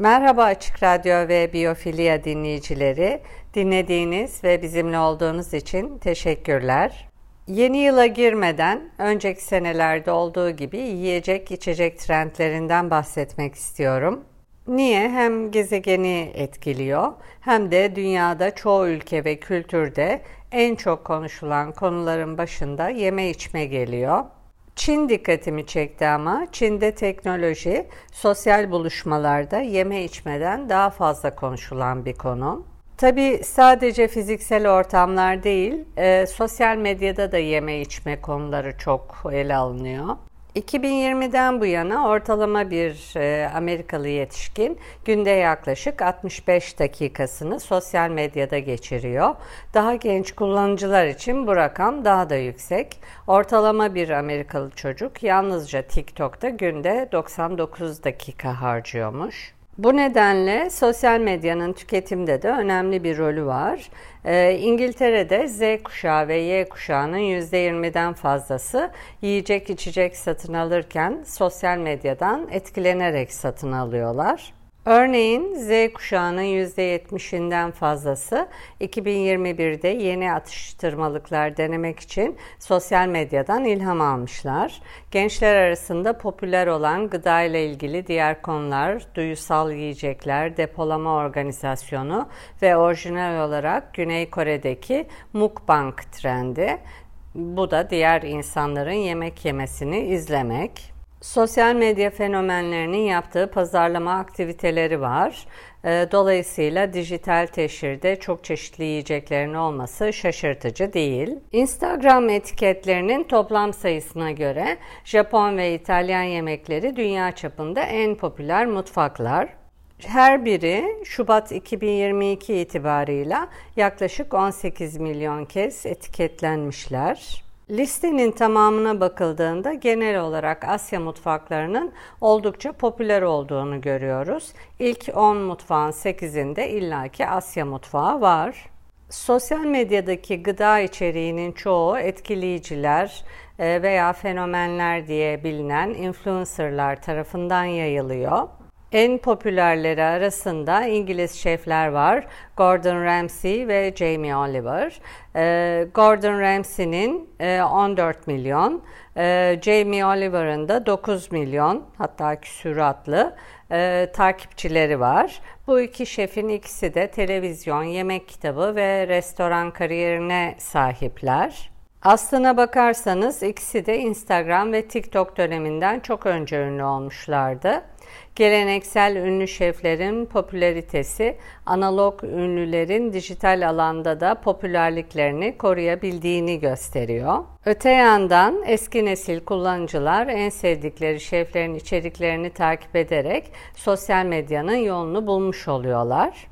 Merhaba Açık Radyo ve Biyofilya dinleyicileri. Dinlediğiniz ve bizimle olduğunuz için teşekkürler. Yeni yıla girmeden önceki senelerde olduğu gibi yiyecek içecek trendlerinden bahsetmek istiyorum. Niye? Hem gezegeni etkiliyor hem de dünyada çoğu ülke ve kültürde en çok konuşulan konuların başında yeme içme geliyor. Çin dikkatimi çekti ama Çin'de teknoloji sosyal buluşmalarda yeme içmeden daha fazla konuşulan bir konu. Tabi sadece fiziksel ortamlar değil, e, sosyal medyada da yeme içme konuları çok ele alınıyor. 2020'den bu yana ortalama bir e, Amerikalı yetişkin günde yaklaşık 65 dakikasını sosyal medyada geçiriyor. Daha genç kullanıcılar için bu rakam daha da yüksek. Ortalama bir Amerikalı çocuk yalnızca TikTok'ta günde 99 dakika harcıyormuş. Bu nedenle sosyal medyanın tüketimde de önemli bir rolü var. Ee, İngiltere'de Z kuşağı ve Y kuşağının %20'den fazlası yiyecek içecek satın alırken sosyal medyadan etkilenerek satın alıyorlar. Örneğin Z kuşağının %70'inden fazlası 2021'de yeni atıştırmalıklar denemek için sosyal medyadan ilham almışlar. Gençler arasında popüler olan gıda ile ilgili diğer konular, duyusal yiyecekler, depolama organizasyonu ve orijinal olarak Güney Kore'deki mukbang trendi. Bu da diğer insanların yemek yemesini izlemek. Sosyal medya fenomenlerinin yaptığı pazarlama aktiviteleri var. Ee, dolayısıyla dijital teşhirde çok çeşitli yiyeceklerin olması şaşırtıcı değil. Instagram etiketlerinin toplam sayısına göre Japon ve İtalyan yemekleri dünya çapında en popüler mutfaklar. Her biri Şubat 2022 itibarıyla yaklaşık 18 milyon kez etiketlenmişler. Listenin tamamına bakıldığında genel olarak Asya mutfaklarının oldukça popüler olduğunu görüyoruz. İlk 10 mutfağın 8'inde illaki Asya mutfağı var. Sosyal medyadaki gıda içeriğinin çoğu etkileyiciler e, veya fenomenler diye bilinen influencerlar tarafından yayılıyor. En popülerleri arasında İngiliz şefler var. Gordon Ramsay ve Jamie Oliver. Ee, Gordon Ramsay'nin e, 14 milyon, e, Jamie Oliver'ın da 9 milyon hatta küsuratlı e, takipçileri var. Bu iki şefin ikisi de televizyon, yemek kitabı ve restoran kariyerine sahipler. Aslına bakarsanız ikisi de Instagram ve TikTok döneminden çok önce ünlü olmuşlardı. Geleneksel ünlü şeflerin popülaritesi analog ünlülerin dijital alanda da popülerliklerini koruyabildiğini gösteriyor. Öte yandan eski nesil kullanıcılar en sevdikleri şeflerin içeriklerini takip ederek sosyal medyanın yolunu bulmuş oluyorlar.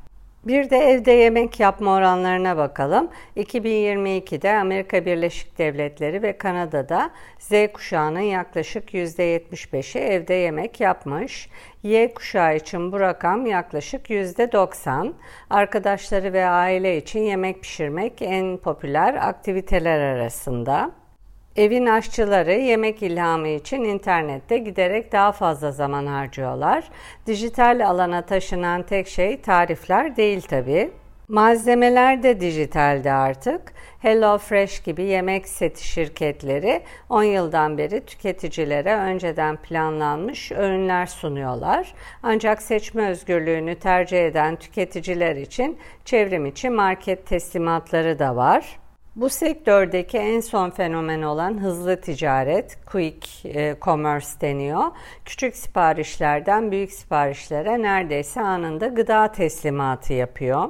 Bir de evde yemek yapma oranlarına bakalım. 2022'de Amerika Birleşik Devletleri ve Kanada'da Z kuşağının yaklaşık %75'i evde yemek yapmış. Y kuşağı için bu rakam yaklaşık %90. Arkadaşları ve aile için yemek pişirmek en popüler aktiviteler arasında. Evin aşçıları yemek ilhamı için internette giderek daha fazla zaman harcıyorlar. Dijital alana taşınan tek şey tarifler değil tabi. Malzemeler de dijitalde artık. Hello Fresh gibi yemek seti şirketleri 10 yıldan beri tüketicilere önceden planlanmış öğünler sunuyorlar. Ancak seçme özgürlüğünü tercih eden tüketiciler için çevrim içi market teslimatları da var. Bu sektördeki en son fenomen olan hızlı ticaret, quick e, commerce deniyor. Küçük siparişlerden büyük siparişlere neredeyse anında gıda teslimatı yapıyor.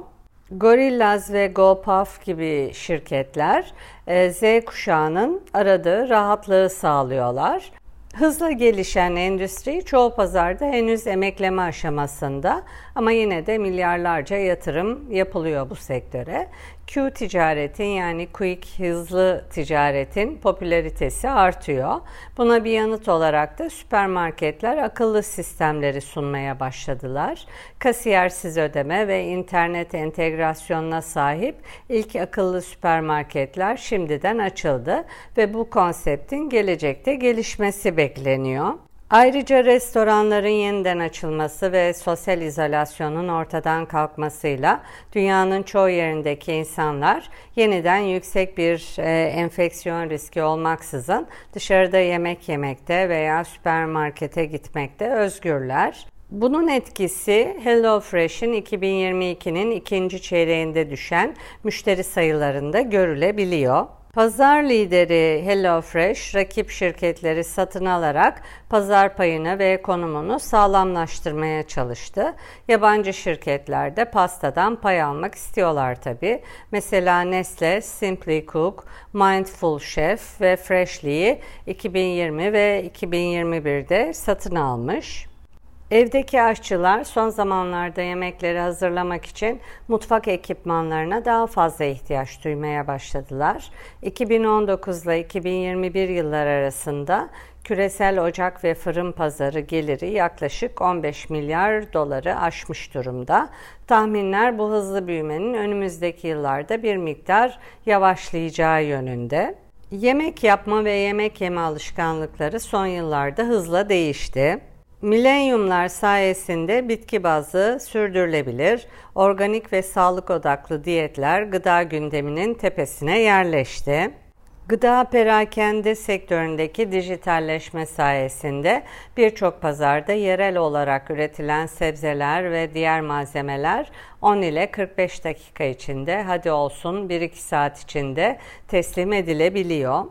Gorillaz ve GoPuff gibi şirketler e, Z kuşağının aradığı rahatlığı sağlıyorlar. Hızla gelişen endüstri çoğu pazarda henüz emekleme aşamasında ama yine de milyarlarca yatırım yapılıyor bu sektöre. Q ticaretin yani quick hızlı ticaretin popülaritesi artıyor. Buna bir yanıt olarak da süpermarketler akıllı sistemleri sunmaya başladılar. Kasiyersiz ödeme ve internet entegrasyonuna sahip ilk akıllı süpermarketler şimdiden açıldı ve bu konseptin gelecekte gelişmesi bekleniyor. Ayrıca restoranların yeniden açılması ve sosyal izolasyonun ortadan kalkmasıyla dünyanın çoğu yerindeki insanlar yeniden yüksek bir e, enfeksiyon riski olmaksızın dışarıda yemek yemekte veya süpermarkete gitmekte özgürler. Bunun etkisi HelloFresh'in 2022'nin ikinci çeyreğinde düşen müşteri sayılarında görülebiliyor. Pazar lideri HelloFresh, rakip şirketleri satın alarak pazar payını ve konumunu sağlamlaştırmaya çalıştı. Yabancı şirketler de pastadan pay almak istiyorlar tabi. Mesela Nestle, Simply Cook, Mindful Chef ve Freshly'yi 2020 ve 2021'de satın almış. Evdeki aşçılar son zamanlarda yemekleri hazırlamak için mutfak ekipmanlarına daha fazla ihtiyaç duymaya başladılar. 2019 ile 2021 yıllar arasında küresel ocak ve fırın pazarı geliri yaklaşık 15 milyar doları aşmış durumda. Tahminler bu hızlı büyümenin önümüzdeki yıllarda bir miktar yavaşlayacağı yönünde. Yemek yapma ve yemek yeme alışkanlıkları son yıllarda hızla değişti. Milenyumlar sayesinde bitki bazlı, sürdürülebilir, organik ve sağlık odaklı diyetler gıda gündeminin tepesine yerleşti. Gıda perakende sektöründeki dijitalleşme sayesinde birçok pazarda yerel olarak üretilen sebzeler ve diğer malzemeler 10 ile 45 dakika içinde hadi olsun 1-2 saat içinde teslim edilebiliyor.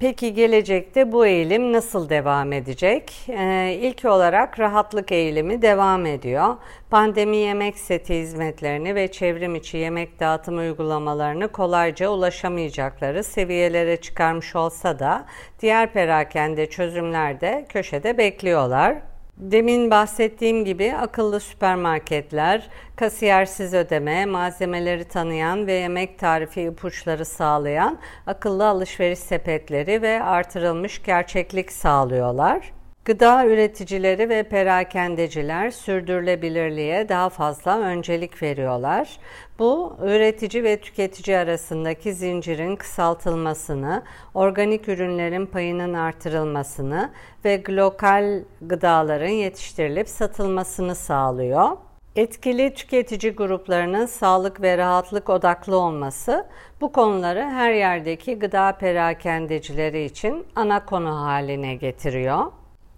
Peki gelecekte bu eğilim nasıl devam edecek? Ee, ilk olarak rahatlık eğilimi devam ediyor. Pandemi yemek seti hizmetlerini ve çevrim içi yemek dağıtım uygulamalarını kolayca ulaşamayacakları seviyelere çıkarmış olsa da diğer perakende çözümler de köşede bekliyorlar. Demin bahsettiğim gibi akıllı süpermarketler, kasiyersiz ödeme, malzemeleri tanıyan ve yemek tarifi ipuçları sağlayan akıllı alışveriş sepetleri ve artırılmış gerçeklik sağlıyorlar. Gıda üreticileri ve perakendeciler sürdürülebilirliğe daha fazla öncelik veriyorlar. Bu üretici ve tüketici arasındaki zincirin kısaltılmasını, organik ürünlerin payının artırılmasını ve lokal gıdaların yetiştirilip satılmasını sağlıyor. Etkili tüketici gruplarının sağlık ve rahatlık odaklı olması bu konuları her yerdeki gıda perakendecileri için ana konu haline getiriyor.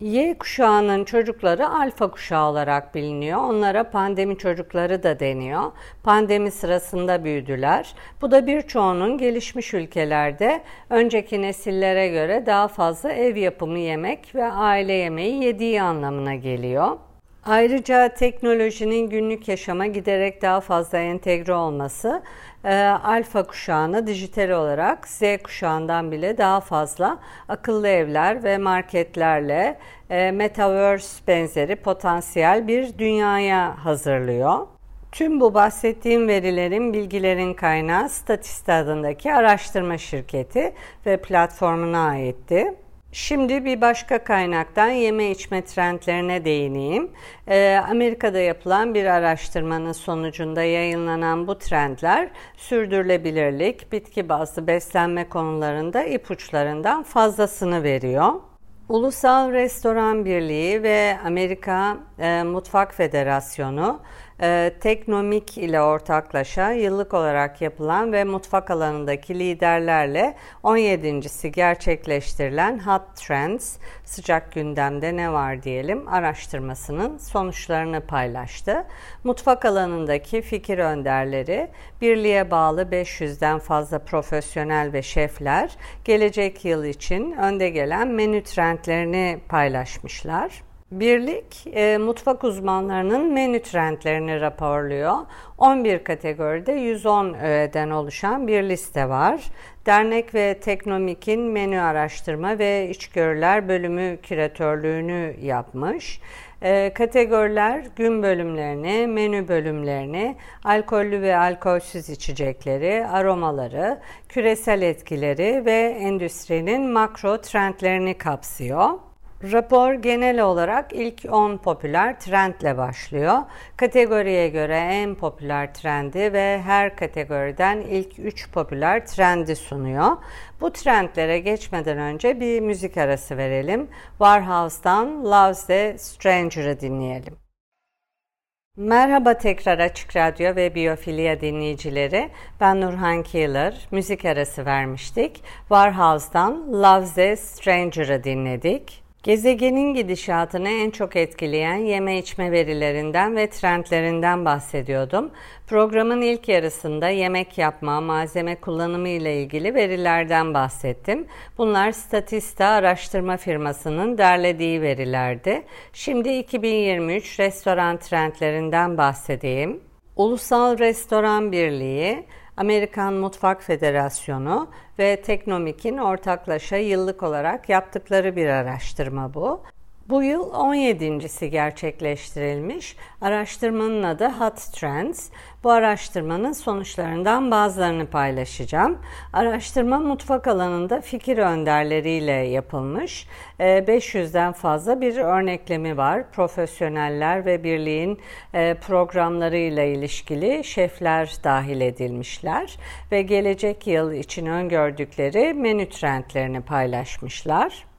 Y kuşağının çocukları alfa kuşağı olarak biliniyor. Onlara pandemi çocukları da deniyor. Pandemi sırasında büyüdüler. Bu da birçoğunun gelişmiş ülkelerde önceki nesillere göre daha fazla ev yapımı yemek ve aile yemeği yediği anlamına geliyor. Ayrıca teknolojinin günlük yaşama giderek daha fazla entegre olması e, alfa kuşağını dijital olarak Z kuşağından bile daha fazla akıllı evler ve marketlerle e, metaverse benzeri potansiyel bir dünyaya hazırlıyor. Tüm bu bahsettiğim verilerin, bilgilerin kaynağı Statista adındaki araştırma şirketi ve platformuna aitti. Şimdi bir başka kaynaktan yeme içme trendlerine değineyim. Ee, Amerika'da yapılan bir araştırmanın sonucunda yayınlanan bu trendler sürdürülebilirlik, bitki bazlı beslenme konularında ipuçlarından fazlasını veriyor. Ulusal Restoran Birliği ve Amerika e, Mutfak Federasyonu e, Teknomik ile ortaklaşa yıllık olarak yapılan ve mutfak alanındaki liderlerle 17.si gerçekleştirilen Hot Trends, sıcak gündemde ne var diyelim araştırmasının sonuçlarını paylaştı. Mutfak alanındaki fikir önderleri, birliğe bağlı 500'den fazla profesyonel ve şefler gelecek yıl için önde gelen menü trendlerini paylaşmışlar. Birlik e, mutfak uzmanlarının menü trendlerini raporluyor. 11 kategoride 110 öğeden oluşan bir liste var. Dernek ve Teknomik'in menü araştırma ve içgörüler bölümü küratörlüğünü yapmış. E, kategoriler gün bölümlerini, menü bölümlerini, alkollü ve alkolsüz içecekleri, aromaları, küresel etkileri ve endüstrinin makro trendlerini kapsıyor. Rapor genel olarak ilk 10 popüler trendle başlıyor. Kategoriye göre en popüler trendi ve her kategoriden ilk 3 popüler trendi sunuyor. Bu trendlere geçmeden önce bir müzik arası verelim. Warhouse'dan Loves the Stranger'ı dinleyelim. Merhaba tekrar Açık Radyo ve Biyofilya dinleyicileri. Ben Nurhan Keeler. Müzik arası vermiştik. Warhouse'dan Loves the Stranger'ı dinledik. Gezegenin gidişatını en çok etkileyen yeme içme verilerinden ve trendlerinden bahsediyordum. Programın ilk yarısında yemek yapma, malzeme kullanımı ile ilgili verilerden bahsettim. Bunlar Statista araştırma firmasının derlediği verilerdi. Şimdi 2023 restoran trendlerinden bahsedeyim. Ulusal Restoran Birliği Amerikan Mutfak Federasyonu ve Teknomik'in ortaklaşa yıllık olarak yaptıkları bir araştırma bu. Bu yıl 17.si gerçekleştirilmiş. Araştırmanın adı Hot Trends. Bu araştırmanın sonuçlarından bazılarını paylaşacağım. Araştırma mutfak alanında fikir önderleriyle yapılmış. 500'den ee, fazla bir örneklemi var. Profesyoneller ve birliğin e, programlarıyla ilişkili şefler dahil edilmişler ve gelecek yıl için öngördükleri menü trendlerini paylaşmışlar.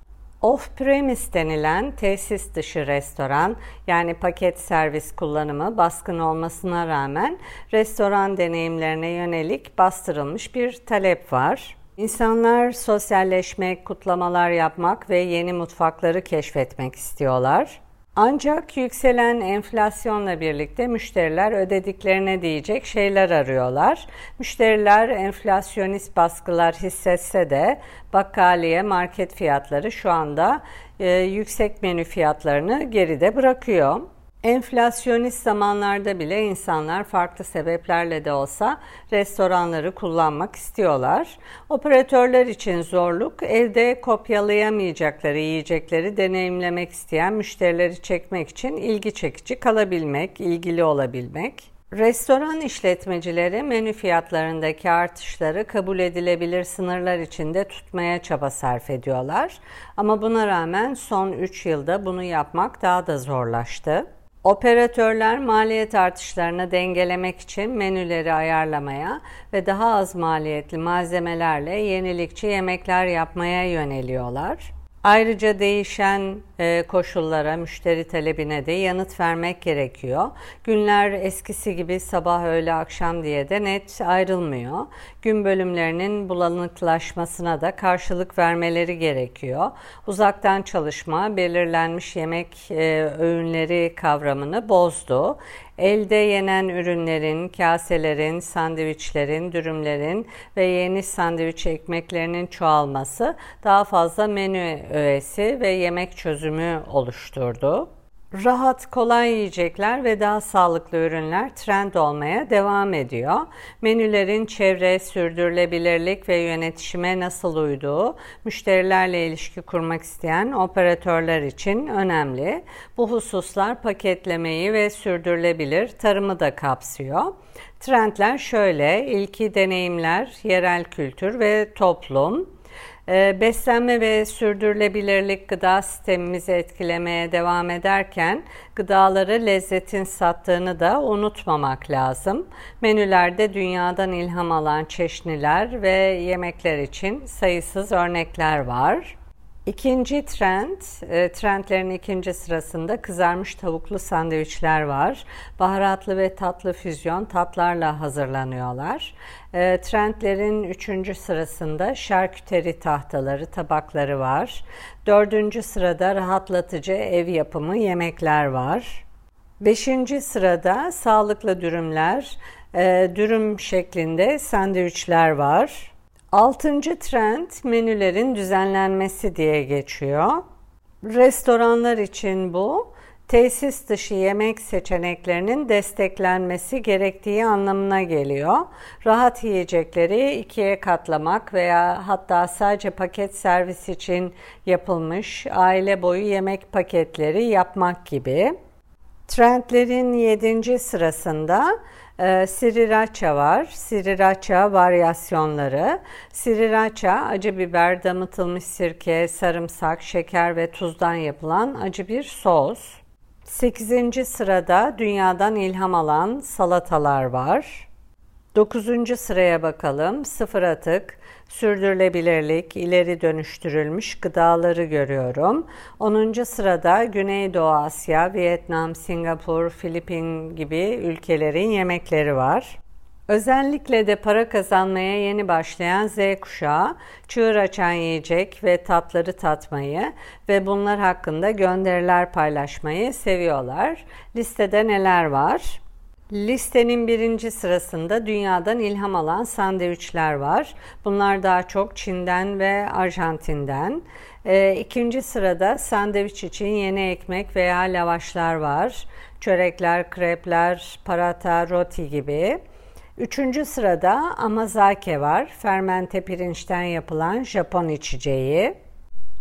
Off-premise denilen tesis dışı restoran yani paket servis kullanımı baskın olmasına rağmen restoran deneyimlerine yönelik bastırılmış bir talep var. İnsanlar sosyalleşmek, kutlamalar yapmak ve yeni mutfakları keşfetmek istiyorlar. Ancak yükselen enflasyonla birlikte müşteriler ödediklerine diyecek şeyler arıyorlar. Müşteriler enflasyonist baskılar hissetse de bakkaliye market fiyatları şu anda e, yüksek menü fiyatlarını geride bırakıyor. Enflasyonist zamanlarda bile insanlar farklı sebeplerle de olsa restoranları kullanmak istiyorlar. Operatörler için zorluk evde kopyalayamayacakları yiyecekleri deneyimlemek isteyen müşterileri çekmek için ilgi çekici kalabilmek, ilgili olabilmek. Restoran işletmecileri menü fiyatlarındaki artışları kabul edilebilir sınırlar içinde tutmaya çaba sarf ediyorlar. Ama buna rağmen son 3 yılda bunu yapmak daha da zorlaştı. Operatörler maliyet artışlarını dengelemek için menüleri ayarlamaya ve daha az maliyetli malzemelerle yenilikçi yemekler yapmaya yöneliyorlar. Ayrıca değişen e, koşullara, müşteri talebine de yanıt vermek gerekiyor. Günler eskisi gibi sabah, öğle, akşam diye de net ayrılmıyor. Gün bölümlerinin bulanıklaşmasına da karşılık vermeleri gerekiyor. Uzaktan çalışma belirlenmiş yemek e, öğünleri kavramını bozdu. Elde yenen ürünlerin, kaselerin, sandviçlerin, dürümlerin ve yeni sandviç ekmeklerinin çoğalması daha fazla menü öğesi ve yemek çözümü oluşturdu. Rahat, kolay yiyecekler ve daha sağlıklı ürünler trend olmaya devam ediyor. Menülerin çevre, sürdürülebilirlik ve yönetişime nasıl uyduğu, müşterilerle ilişki kurmak isteyen operatörler için önemli. Bu hususlar paketlemeyi ve sürdürülebilir tarımı da kapsıyor. Trendler şöyle, ilki deneyimler, yerel kültür ve toplum. Ee, beslenme ve sürdürülebilirlik gıda sistemimizi etkilemeye devam ederken gıdaları lezzetin sattığını da unutmamak lazım. Menülerde dünyadan ilham alan çeşniler ve yemekler için sayısız örnekler var. İkinci trend, e, trendlerin ikinci sırasında kızarmış tavuklu sandviçler var. Baharatlı ve tatlı füzyon tatlarla hazırlanıyorlar. E, trendlerin üçüncü sırasında şarküteri tahtaları, tabakları var. Dördüncü sırada rahatlatıcı ev yapımı yemekler var. Beşinci sırada sağlıklı dürümler, e, dürüm şeklinde sandviçler var. Altıncı trend menülerin düzenlenmesi diye geçiyor. Restoranlar için bu tesis dışı yemek seçeneklerinin desteklenmesi gerektiği anlamına geliyor. Rahat yiyecekleri ikiye katlamak veya hatta sadece paket servis için yapılmış aile boyu yemek paketleri yapmak gibi. Trendlerin 7. sırasında e, var. Sriracha varyasyonları. Sriracha acı biber, damıtılmış sirke, sarımsak, şeker ve tuzdan yapılan acı bir sos. 8. sırada dünyadan ilham alan salatalar var. 9. sıraya bakalım. Sıfır atık, sürdürülebilirlik, ileri dönüştürülmüş gıdaları görüyorum. 10. sırada Güneydoğu Asya, Vietnam, Singapur, Filipin gibi ülkelerin yemekleri var. Özellikle de para kazanmaya yeni başlayan Z kuşağı çığır açan yiyecek ve tatları tatmayı ve bunlar hakkında gönderiler paylaşmayı seviyorlar. Listede neler var? Listenin birinci sırasında dünyadan ilham alan sandviçler var. Bunlar daha çok Çin'den ve Arjantin'den. E, ikinci sırada sandviç için yeni ekmek veya lavaşlar var. Çörekler, krepler, parata, roti gibi. Üçüncü sırada amazake var. Fermente pirinçten yapılan Japon içeceği.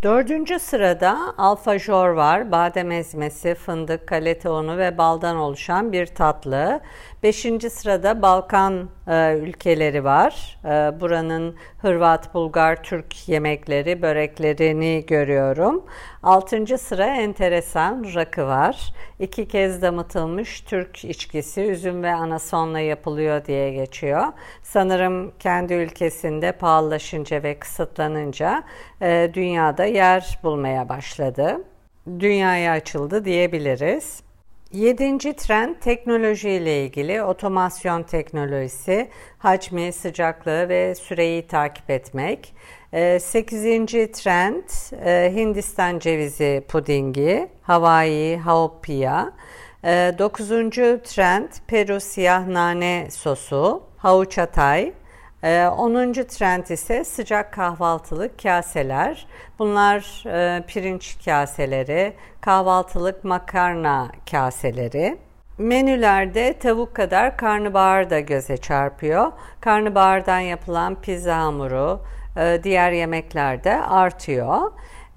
Dördüncü sırada alfajor var. Badem ezmesi, fındık, kalete unu ve baldan oluşan bir tatlı. Beşinci sırada Balkan e, ülkeleri var. E, buranın Hırvat, Bulgar, Türk yemekleri, böreklerini görüyorum. Altıncı sıra enteresan rakı var. İki kez damıtılmış Türk içkisi üzüm ve anasonla yapılıyor diye geçiyor. Sanırım kendi ülkesinde pahalılaşınca ve kısıtlanınca e, dünyada yer bulmaya başladı. Dünyaya açıldı diyebiliriz. Yedinci trend teknoloji ile ilgili otomasyon teknolojisi, hacmi, sıcaklığı ve süreyi takip etmek. Ee, sekizinci trend e, Hindistan cevizi pudingi, Hawaii haopia. Ee, dokuzuncu trend Peru siyah nane sosu, havuç. 10. Ee, trend ise sıcak kahvaltılık kaseler. Bunlar e, pirinç kaseleri, kahvaltılık makarna kaseleri. Menülerde tavuk kadar karnabahar da göze çarpıyor. Karnabahardan yapılan pizza hamuru, e, diğer yemeklerde artıyor.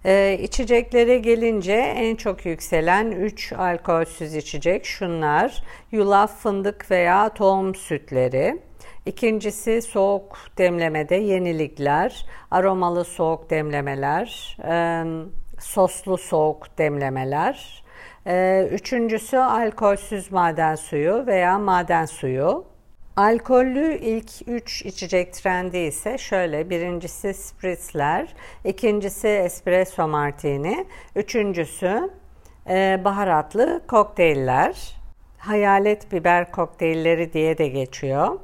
Ee, içeceklere gelince en çok yükselen 3 alkolsüz içecek şunlar. Yulaf, fındık veya tohum sütleri. İkincisi soğuk demlemede yenilikler, aromalı soğuk demlemeler, e, soslu soğuk demlemeler. E, üçüncüsü alkolsüz maden suyu veya maden suyu. Alkollü ilk üç içecek trendi ise şöyle. Birincisi spritzler, ikincisi espresso martini, üçüncüsü e, baharatlı kokteyller. Hayalet biber kokteylleri diye de geçiyor.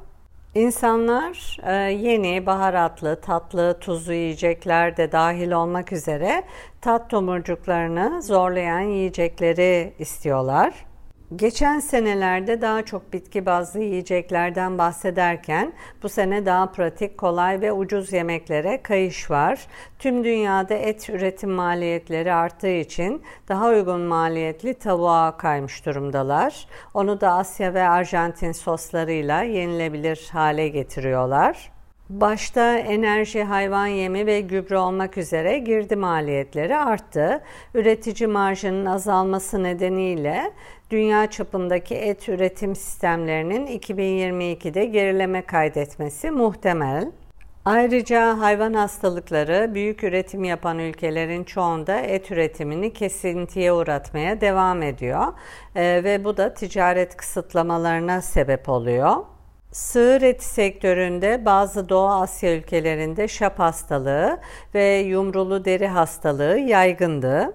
İnsanlar e, yeni, baharatlı, tatlı, tuzlu yiyecekler de dahil olmak üzere tat tomurcuklarını zorlayan yiyecekleri istiyorlar. Geçen senelerde daha çok bitki bazlı yiyeceklerden bahsederken bu sene daha pratik, kolay ve ucuz yemeklere kayış var. Tüm dünyada et üretim maliyetleri arttığı için daha uygun maliyetli tavuğa kaymış durumdalar. Onu da Asya ve Arjantin soslarıyla yenilebilir hale getiriyorlar. Başta enerji, hayvan yemi ve gübre olmak üzere girdi maliyetleri arttı. Üretici marjının azalması nedeniyle dünya çapındaki et üretim sistemlerinin 2022'de gerileme kaydetmesi muhtemel. Ayrıca hayvan hastalıkları büyük üretim yapan ülkelerin çoğunda et üretimini kesintiye uğratmaya devam ediyor ee, ve bu da ticaret kısıtlamalarına sebep oluyor. Sığır eti sektöründe bazı Doğu Asya ülkelerinde şap hastalığı ve yumrulu deri hastalığı yaygındı.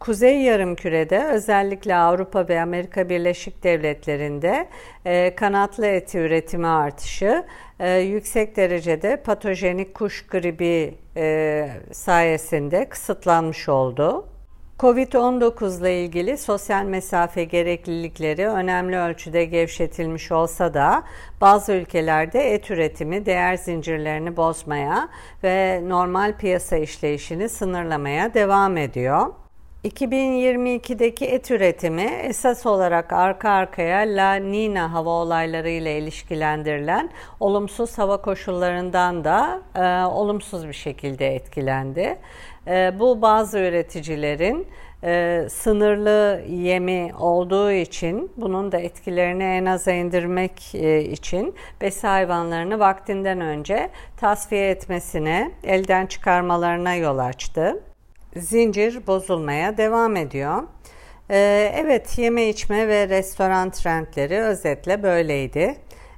Kuzey Yarımküre'de özellikle Avrupa ve Amerika Birleşik Devletleri'nde e, kanatlı eti üretimi artışı e, yüksek derecede patojenik kuş gribi e, sayesinde kısıtlanmış oldu. Covid-19 ile ilgili sosyal mesafe gereklilikleri önemli ölçüde gevşetilmiş olsa da bazı ülkelerde et üretimi değer zincirlerini bozmaya ve normal piyasa işleyişini sınırlamaya devam ediyor. 2022'deki et üretimi esas olarak arka arkaya La Nina hava olayları ile ilişkilendirilen olumsuz hava koşullarından da e, olumsuz bir şekilde etkilendi. E, bu bazı üreticilerin e, sınırlı yemi olduğu için bunun da etkilerini en aza indirmek e, için besi hayvanlarını vaktinden önce tasfiye etmesine, elden çıkarmalarına yol açtı zincir bozulmaya devam ediyor. Ee, evet yeme içme ve restoran trendleri özetle böyleydi.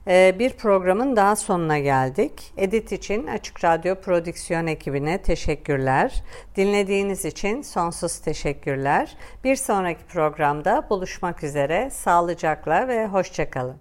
Ee, bir programın daha sonuna geldik. Edit için Açık Radyo Prodüksiyon ekibine teşekkürler. Dinlediğiniz için sonsuz teşekkürler. Bir sonraki programda buluşmak üzere. Sağlıcakla ve hoşçakalın.